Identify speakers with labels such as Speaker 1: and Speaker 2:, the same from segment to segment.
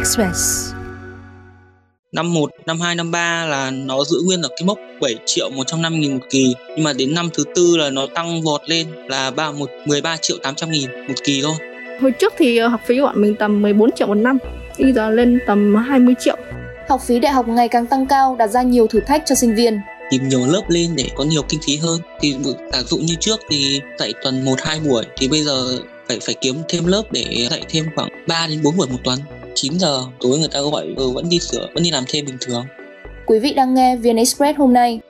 Speaker 1: Express.
Speaker 2: Năm 1, năm 2, năm 3 là nó giữ nguyên ở cái mốc 7 triệu 150 nghìn một kỳ. Nhưng mà đến năm thứ tư là nó tăng vọt lên là 3, 1, 13 triệu 800 nghìn một kỳ thôi.
Speaker 1: Hồi trước thì ờ, học phí của bọn mình tầm 14 triệu một năm. Bây giờ lên tầm 20 triệu.
Speaker 3: Học phí đại học ngày càng tăng cao đặt ra nhiều thử thách cho sinh viên.
Speaker 2: Tìm nhiều lớp lên để có nhiều kinh phí hơn. Thì giả dụ như trước thì dạy tuần một hai buổi. Thì bây giờ phải phải kiếm thêm lớp để dạy thêm khoảng 3 đến 4 buổi một tuần 9 giờ tối người ta gọi ừ, vẫn đi sửa vẫn đi làm thêm bình thường.
Speaker 3: Quý vị đang nghe VN Express hôm nay.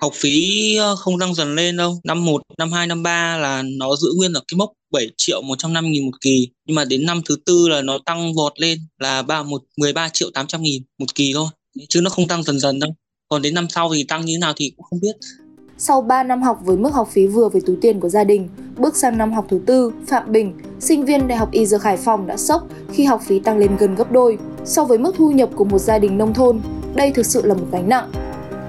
Speaker 2: Học phí ờ, không tăng dần lên đâu. Năm 1, năm 2, năm 3 là nó giữ nguyên ở cái mốc 7 triệu 150 nghìn một kỳ. Nhưng mà đến năm thứ tư là nó tăng vọt lên là ba một 13 triệu 800 nghìn một kỳ thôi. Chứ nó không tăng dần dần đâu. Còn đến năm sau thì tăng như thế nào thì cũng không biết
Speaker 3: sau 3 năm học với mức học phí vừa với túi tiền của gia đình, bước sang năm học thứ tư, Phạm Bình, sinh viên Đại học Y Dược Hải Phòng đã sốc khi học phí tăng lên gần gấp đôi. So với mức thu nhập của một gia đình nông thôn, đây thực sự là một gánh nặng.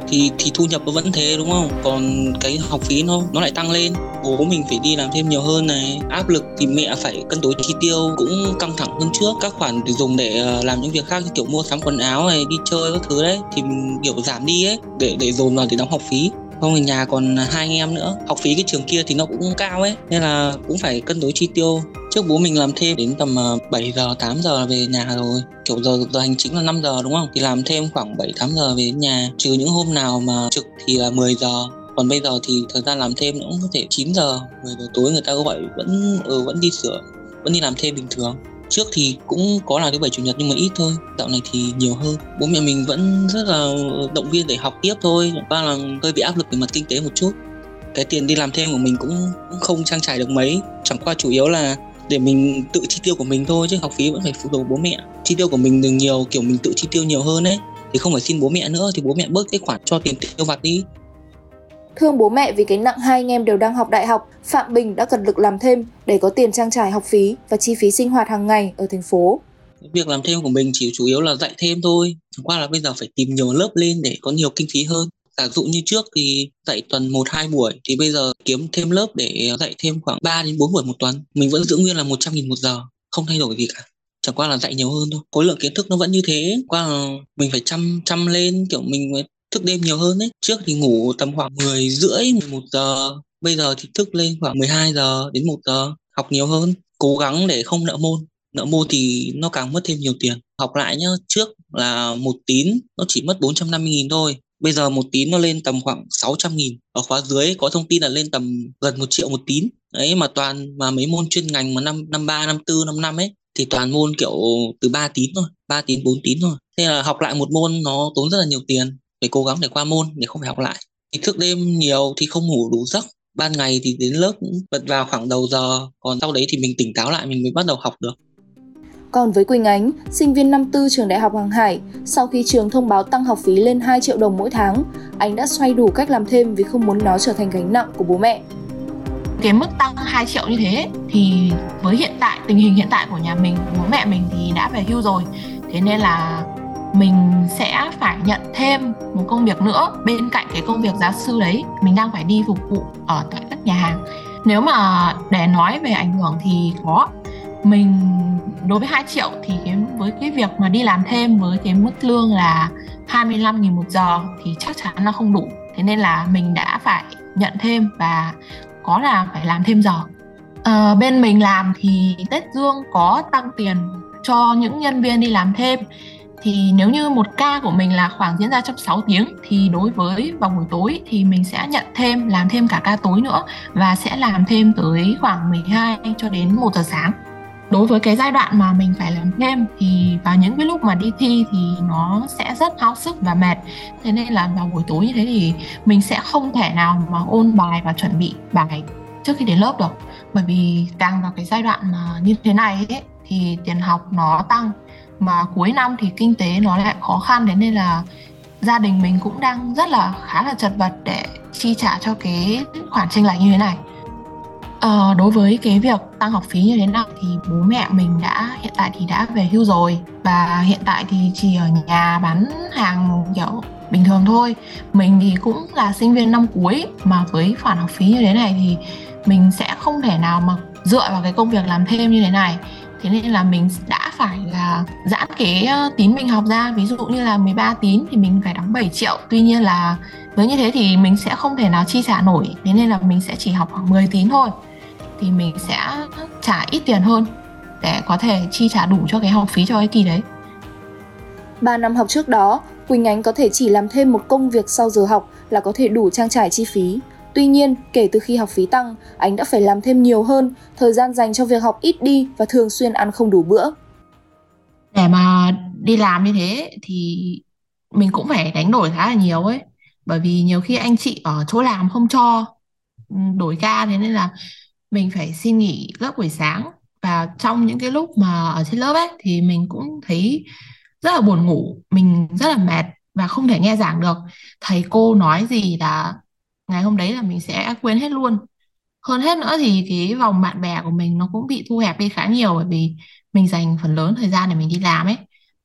Speaker 2: Thì thì thu nhập nó vẫn thế đúng không? Còn cái học phí nó nó lại tăng lên. Bố mình phải đi làm thêm nhiều hơn này. Áp lực thì mẹ phải cân đối chi tiêu cũng căng thẳng hơn trước. Các khoản để dùng để ờ, làm những việc khác như kiểu mua sắm quần áo này đi chơi các thứ đấy thì mình kiểu giảm đi ấy. Để để dồn vào để đóng học phí không thì nhà còn hai anh em nữa. Học phí cái trường kia thì nó cũng cao ấy nên là cũng phải cân đối chi tiêu. Trước bố mình làm thêm đến tầm ờ, 7 giờ 8 giờ là về nhà rồi. Kiểu giờ giờ hành chính là 5 giờ đúng không? Thì làm thêm khoảng 7 8 giờ về nhà. Trừ những hôm nào mà trực thì là 10 giờ. Còn bây giờ thì thời gian làm thêm nó cũng có thể 9 giờ 10 giờ tối người ta gọi vẫn ừ, vẫn đi sửa vẫn đi làm thêm bình thường trước thì cũng có làm thứ bảy chủ nhật nhưng mà ít thôi dạo này thì nhiều hơn. Bố mẹ mình vẫn rất là động viên để học tiếp thôi. Chẳng là hơi bị áp lực về mặt kinh tế một chút. Cái tiền đi làm thêm của mình cũng, cũng không trang trải được mấy. Chẳng qua chủ yếu là để mình tự chi tiêu của mình thôi chứ học phí vẫn phải phụ thuộc bố mẹ. Chi tiêu của mình đừng nhiều kiểu mình tự chi tiêu nhiều hơn ấy thì không phải xin bố mẹ nữa thì bố mẹ bớt cái khoản cho tiền tiêu vặt đi.
Speaker 3: Thương bố mẹ vì cái nặng hai anh em đều đang học đại học, Phạm Bình đã cật lực làm thêm để có tiền trang trải học phí và chi phí sinh hoạt hàng ngày ở thành phố.
Speaker 2: Việc làm thêm của mình chỉ chủ yếu là dạy thêm thôi, chẳng qua là bây giờ phải tìm nhiều lớp lên để có nhiều kinh phí hơn. Giả dụ như trước thì dạy tuần 1 2 buổi thì bây giờ kiếm thêm lớp để dạy thêm khoảng 3 đến 4 buổi một tuần. Mình vẫn giữ nguyên là 100 000 một giờ, không thay đổi gì cả. À? Chẳng qua là dạy nhiều hơn thôi. Khối lượng kiến thức nó vẫn như thế, qua là mình phải chăm chăm lên kiểu mình mới thức đêm nhiều hơn đấy. Trước thì ngủ tầm khoảng 10 rưỡi, 11 giờ. Bây giờ thì thức lên khoảng 12 giờ đến 1 giờ, học nhiều hơn. Cố gắng để không nợ môn. Nợ môn thì nó càng mất thêm nhiều tiền. Học lại nhá, trước là một tín nó chỉ mất 450 nghìn thôi. Bây giờ một tín nó lên tầm khoảng 600 nghìn. Ở khóa dưới có thông tin là lên tầm gần một triệu một tín. Đấy mà toàn mà mấy môn chuyên ngành mà năm năm ba năm tư năm năm ấy thì toàn môn kiểu từ 3 tín thôi, 3 tín 4 tín thôi. Thế là học lại một môn nó tốn rất là nhiều tiền phải cố gắng để qua môn để không phải học lại thì thức đêm nhiều thì không ngủ đủ giấc ban ngày thì đến lớp cũng bật vào khoảng đầu giờ còn sau đấy thì mình tỉnh táo lại mình mới bắt đầu học được
Speaker 3: còn với Quỳnh Ánh, sinh viên năm tư trường Đại học Hàng Hải, sau khi trường thông báo tăng học phí lên 2 triệu đồng mỗi tháng, anh đã xoay đủ cách làm thêm vì không muốn nó trở thành gánh nặng của bố mẹ.
Speaker 4: Cái mức tăng 2 triệu như thế thì với hiện tại tình hình hiện tại của nhà mình, bố mẹ mình thì đã về hưu rồi. Thế nên là mình sẽ phải nhận thêm một công việc nữa bên cạnh cái công việc giáo sư đấy. Mình đang phải đi phục vụ ở tại các nhà hàng. Nếu mà để nói về ảnh hưởng thì có. Mình đối với 2 triệu thì cái với cái việc mà đi làm thêm với cái mức lương là 25 nghìn một giờ thì chắc chắn là không đủ. Thế nên là mình đã phải nhận thêm và có là phải làm thêm giờ. À, bên mình làm thì Tết Dương có tăng tiền cho những nhân viên đi làm thêm thì nếu như một ca của mình là khoảng diễn ra trong 6 tiếng thì đối với vào buổi tối thì mình sẽ nhận thêm làm thêm cả ca tối nữa và sẽ làm thêm tới khoảng 12 cho đến 1 giờ sáng. Đối với cái giai đoạn mà mình phải làm thêm thì vào những cái lúc mà đi thi thì nó sẽ rất háo sức và mệt. Thế nên là vào buổi tối như thế thì mình sẽ không thể nào mà ôn bài và chuẩn bị bài trước khi đến lớp được. Bởi vì càng vào cái giai đoạn mà như thế này ấy, thì tiền học nó tăng mà cuối năm thì kinh tế nó lại khó khăn thế nên là gia đình mình cũng đang rất là khá là chật vật để chi trả cho cái khoản tranh lệch như thế này. À, đối với cái việc tăng học phí như thế nào thì bố mẹ mình đã hiện tại thì đã về hưu rồi. Và hiện tại thì chỉ ở nhà bán hàng kiểu bình thường thôi. Mình thì cũng là sinh viên năm cuối mà với khoản học phí như thế này thì mình sẽ không thể nào mà dựa vào cái công việc làm thêm như thế này thế nên là mình đã phải là giãn cái ờ, tín mình học ra. Ví dụ như là 13 tín thì mình phải đóng 7 triệu. Tuy nhiên là với như thế thì mình sẽ không thể nào chi trả nổi. Thế nên là mình sẽ chỉ học khoảng 10 tín thôi. Thì mình sẽ trả ít tiền hơn để có thể chi trả đủ cho cái học phí cho cái kỳ đấy.
Speaker 3: 3 năm học trước đó, Quỳnh Ánh có thể chỉ làm thêm một công việc sau giờ học là có thể đủ trang trải chi phí. Tuy nhiên, kể từ khi học phí tăng, anh đã phải làm thêm nhiều hơn, thời gian dành cho việc học ít đi và thường xuyên ăn không đủ bữa.
Speaker 4: Để mà đi làm như thế thì mình cũng phải đánh đổi khá là nhiều ấy. Bởi vì nhiều khi anh chị ở chỗ làm không cho ừ, đổi ca thế nên là mình phải xin nghỉ lớp buổi sáng và trong những cái lúc mà ở trên lớp ấy thì mình cũng thấy rất là buồn ngủ mình rất là mệt và không thể nghe giảng được thầy cô nói gì là ngày hôm đấy là mình sẽ quên hết luôn. Hơn hết nữa thì cái vòng bạn bè của mình nó cũng bị thu hẹp đi khá nhiều bởi vì mình dành phần lớn thời gian để mình đi làm ấy.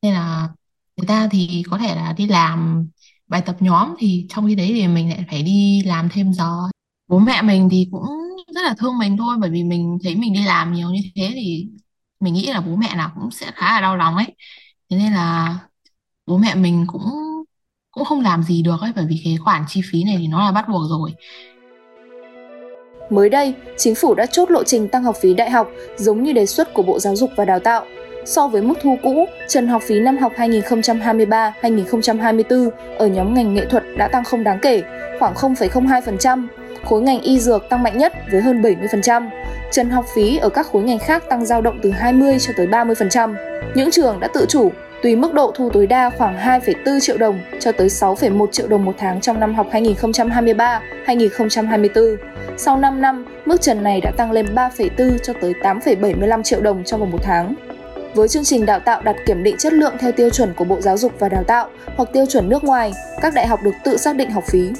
Speaker 4: Nên là người ta thì có thể là đi làm bài tập nhóm thì trong khi đấy thì mình lại phải đi làm thêm giờ. Bố mẹ mình thì cũng rất là thương mình thôi, bởi vì mình thấy mình đi làm nhiều như thế thì mình nghĩ là bố mẹ nào cũng sẽ khá là đau lòng ấy. Thế nên là bố mẹ mình cũng cũng không làm gì được ấy bởi vì cái khoản chi phí này thì nó là bắt buộc rồi
Speaker 3: Mới đây, chính phủ đã chốt lộ trình tăng học phí đại học giống như đề xuất của Bộ Giáo dục và Đào tạo. So với mức thu cũ, trần học phí năm học 2023-2024 ở nhóm ngành nghệ thuật đã tăng không đáng kể, khoảng 0,02%. Khối ngành y dược tăng mạnh nhất với hơn 70%. Trần học phí ở các khối ngành khác tăng dao động từ 20 cho tới 30%. Những trường đã tự chủ tùy mức độ thu tối đa khoảng 2,4 triệu đồng cho tới 6,1 triệu đồng một tháng trong năm học 2023-2024. Sau 5 năm, mức trần này đã tăng lên 3,4 cho tới 8,75 triệu đồng trong vòng một tháng. Với chương trình đào tạo đặt kiểm định chất lượng theo tiêu chuẩn của Bộ Giáo dục và Đào tạo hoặc tiêu chuẩn nước ngoài, các đại học được tự xác định học phí.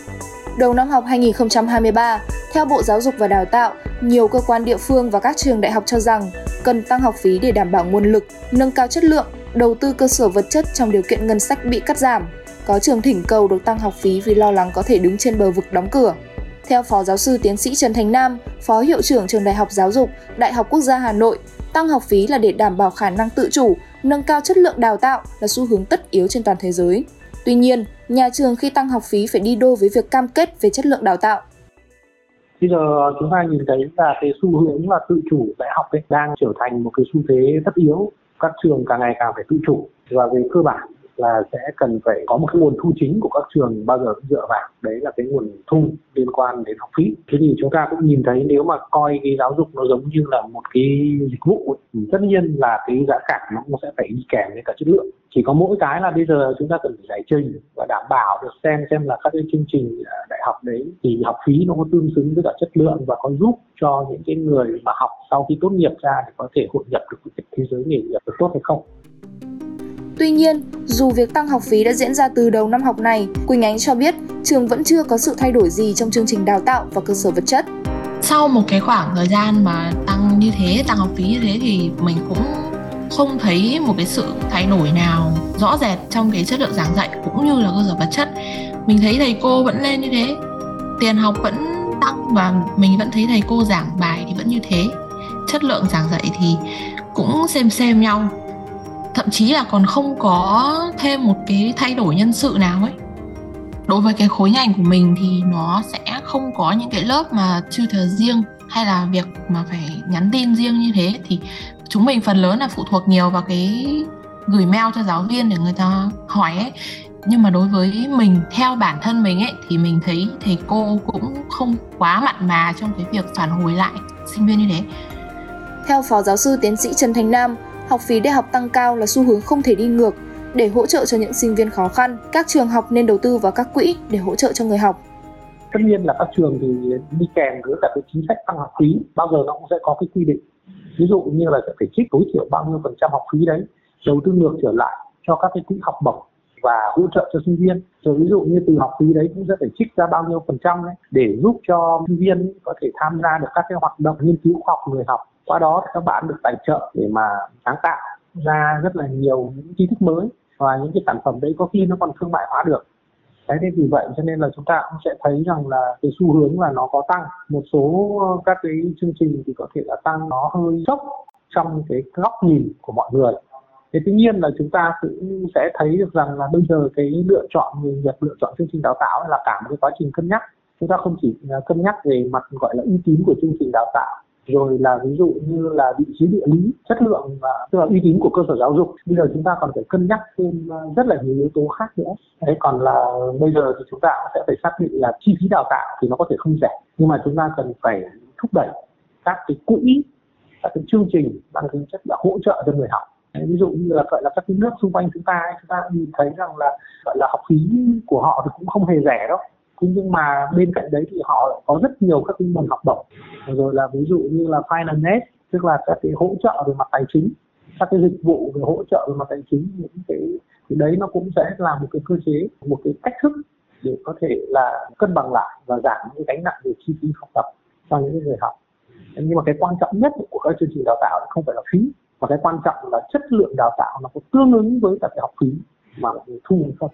Speaker 3: Đầu năm học 2023, theo Bộ Giáo dục và Đào tạo, nhiều cơ quan địa phương và các trường đại học cho rằng cần tăng học phí để đảm bảo nguồn lực, nâng cao chất lượng, đầu tư cơ sở vật chất trong điều kiện ngân sách bị cắt giảm. Có trường thỉnh cầu được tăng học phí vì lo lắng có thể đứng trên bờ vực đóng cửa. Theo Phó Giáo sư Tiến sĩ Trần Thành Nam, Phó Hiệu trưởng Trường Đại học Giáo dục, Đại học Quốc gia Hà Nội, tăng học phí là để đảm bảo khả năng tự chủ, nâng cao chất lượng đào tạo là xu hướng tất yếu trên toàn thế giới. Tuy nhiên, nhà trường khi tăng học phí phải đi đôi với việc cam kết về chất lượng đào tạo.
Speaker 5: Bây giờ chúng ta nhìn thấy là cái xu hướng là tự chủ đại học ấy đang trở thành một cái xu thế tất yếu. Các trường càng ngày càng phải tự chủ và về cơ bản là sẽ cần phải có một cái nguồn thu chính của các trường bao giờ cũng dựa vào. Đấy là cái nguồn thu liên quan đến học phí. Thế thì chúng ta cũng nhìn thấy nếu mà coi cái giáo dục nó giống như là một cái dịch vụ thì tất nhiên là cái giá cả nó cũng sẽ phải đi kèm với cả chất lượng. Chỉ có mỗi cái là bây giờ chúng ta cần phải giải trình và đảm bảo được xem xem là các cái chương trình đại học đấy thì học phí nó có tương xứng với cả chất lượng và có giúp cho những cái người mà học sau khi tốt nghiệp ra thì có thể hội nhập được với thế giới nghề nghiệp được tốt hay không.
Speaker 3: Tuy nhiên, dù việc tăng học phí đã diễn ra từ đầu năm học này, Quỳnh Ánh cho biết trường vẫn chưa có sự thay đổi gì trong chương trình đào tạo và cơ sở vật chất.
Speaker 4: Sau một cái khoảng thời gian mà tăng như thế, tăng học phí như thế thì mình cũng không thấy một cái sự thay đổi nào rõ rệt trong cái chất lượng giảng dạy cũng như là cơ sở vật chất. Mình thấy thầy cô vẫn lên như thế, tiền học vẫn tăng và mình vẫn thấy thầy cô giảng bài thì vẫn như thế. Chất lượng giảng dạy thì cũng xem xem nhau thậm chí là còn không có thêm một cái thay đổi nhân sự nào ấy. Đối với cái khối ngành của mình thì nó sẽ không có những cái lớp mà tutor riêng hay là việc mà phải nhắn tin riêng như thế. Thì chúng mình phần lớn là phụ thuộc nhiều vào cái gửi mail cho giáo viên để người ta hỏi ấy. Nhưng mà đối với mình, theo bản thân mình ấy, thì mình thấy thầy cô cũng không quá mặn mà trong cái việc phản hồi lại sinh viên như thế.
Speaker 3: Theo phó giáo sư tiến sĩ Trần Thành Nam học phí đại học tăng cao là xu hướng không thể đi ngược. Để hỗ trợ cho những sinh viên khó khăn, các trường học nên đầu tư vào các quỹ để hỗ trợ cho người học.
Speaker 5: Tất nhiên là các trường thì đi kèm với cả cái chính sách tăng học phí, bao giờ nó cũng sẽ có cái quy định. Ví dụ như là sẽ phải trích tối thiểu bao nhiêu phần trăm học phí đấy, đầu tư ngược trở lại cho các cái quỹ học bổng và hỗ trợ cho sinh viên. Rồi ví dụ như từ học phí đấy cũng sẽ phải trích ra bao nhiêu phần trăm đấy để giúp cho sinh viên có thể tham gia được các cái hoạt động nghiên cứu khoa học người học. Qua đó thì các bạn được tài trợ để mà sáng tạo ra rất là nhiều những tri thức mới và những cái sản phẩm đấy có khi nó còn thương mại hóa được. Đấy, thế vì vậy cho nên là chúng ta cũng sẽ thấy rằng là cái xu hướng là nó có tăng. Một số các cái chương trình thì có thể là tăng nó hơi sốc trong cái góc nhìn của mọi người thế tuy nhiên là chúng ta cũng sẽ thấy được rằng là bây giờ cái lựa chọn người nghiệp lựa chọn chương trình đào tạo là cả một cái quá trình cân nhắc. Chúng ta không chỉ à, cân nhắc về mặt, gọi là, uy tín của chương trình đào tạo, rồi là ví dụ như là vị trí địa lý, chất lượng và tức là uy tín của cơ sở giáo dục. Bây giờ chúng ta còn phải cân nhắc thêm à, rất là nhiều yếu tố khác nữa. Đấy, còn là bây giờ thì chúng ta sẽ phải xác định là chi phí đào tạo thì nó có thể không rẻ, nhưng mà chúng ta cần phải thúc đẩy các cái quỹ, các cái chương trình mang tính chất là hỗ trợ cho người học ví dụ như là, gọi là, các cái nước xung quanh chúng ta chúng ta nhìn thấy rằng là, gọi là, học phí của họ thì cũng không hề rẻ đâu. Thế nhưng mà bên cạnh đấy thì họ có rất nhiều các cái nguồn học bổng. Rồi là ví dụ như là finance, tức là các cái hỗ trợ về mặt tài chính, các cái dịch vụ về hỗ trợ về mặt tài chính, những cái thì đấy nó cũng sẽ là một cái cơ chế, một cái cách thức để có thể là cân bằng lại và giảm những cái gánh nặng về chi phí học tập cho những người học. Nhưng mà cái quan trọng nhất của các chương trình đào tạo không phải là phí và cái quan trọng là chất lượng đào tạo nó có tương ứng với cả cái học phí mà thu hay không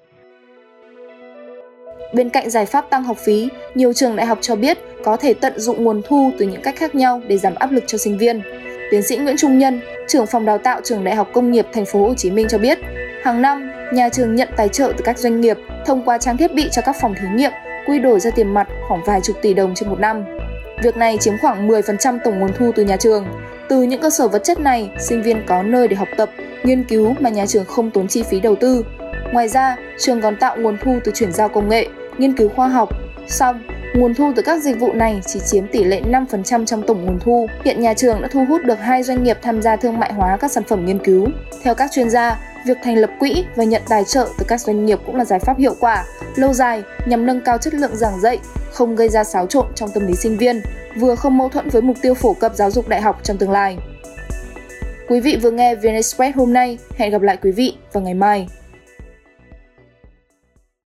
Speaker 3: Bên cạnh giải pháp tăng học phí, nhiều trường đại học cho biết có thể tận dụng nguồn thu từ những cách khác nhau để giảm áp lực cho sinh viên. Tiến sĩ Nguyễn Trung Nhân, trưởng phòng đào tạo trường Đại học Công nghiệp Thành phố Hồ Chí Minh cho biết, hàng năm nhà trường nhận tài trợ từ các doanh nghiệp thông qua trang thiết bị cho các phòng thí nghiệm, quy đổi ra tiền mặt khoảng vài chục tỷ đồng trên một năm. Việc này chiếm khoảng 10% tổng nguồn thu từ nhà trường. Từ những cơ sở vật chất này, sinh viên có nơi để học tập, nghiên cứu mà nhà trường không tốn chi phí đầu tư. Ngoài ra, trường còn tạo nguồn thu từ chuyển giao công nghệ, nghiên cứu khoa học. Xong, nguồn thu từ các dịch vụ này chỉ chiếm tỷ lệ 5% trong tổng nguồn thu. Hiện nhà trường đã thu hút được hai doanh nghiệp tham gia thương mại hóa các sản phẩm nghiên cứu. Theo các chuyên gia, việc thành lập quỹ và nhận tài trợ từ các doanh nghiệp cũng là giải pháp hiệu quả, lâu dài nhằm nâng cao chất lượng giảng dạy, không gây ra xáo trộn trong tâm lý sinh viên, vừa không mâu thuẫn với mục tiêu phổ cập giáo dục đại học trong tương lai. Quý vị vừa nghe VN Express hôm nay, hẹn gặp lại quý vị vào ngày mai.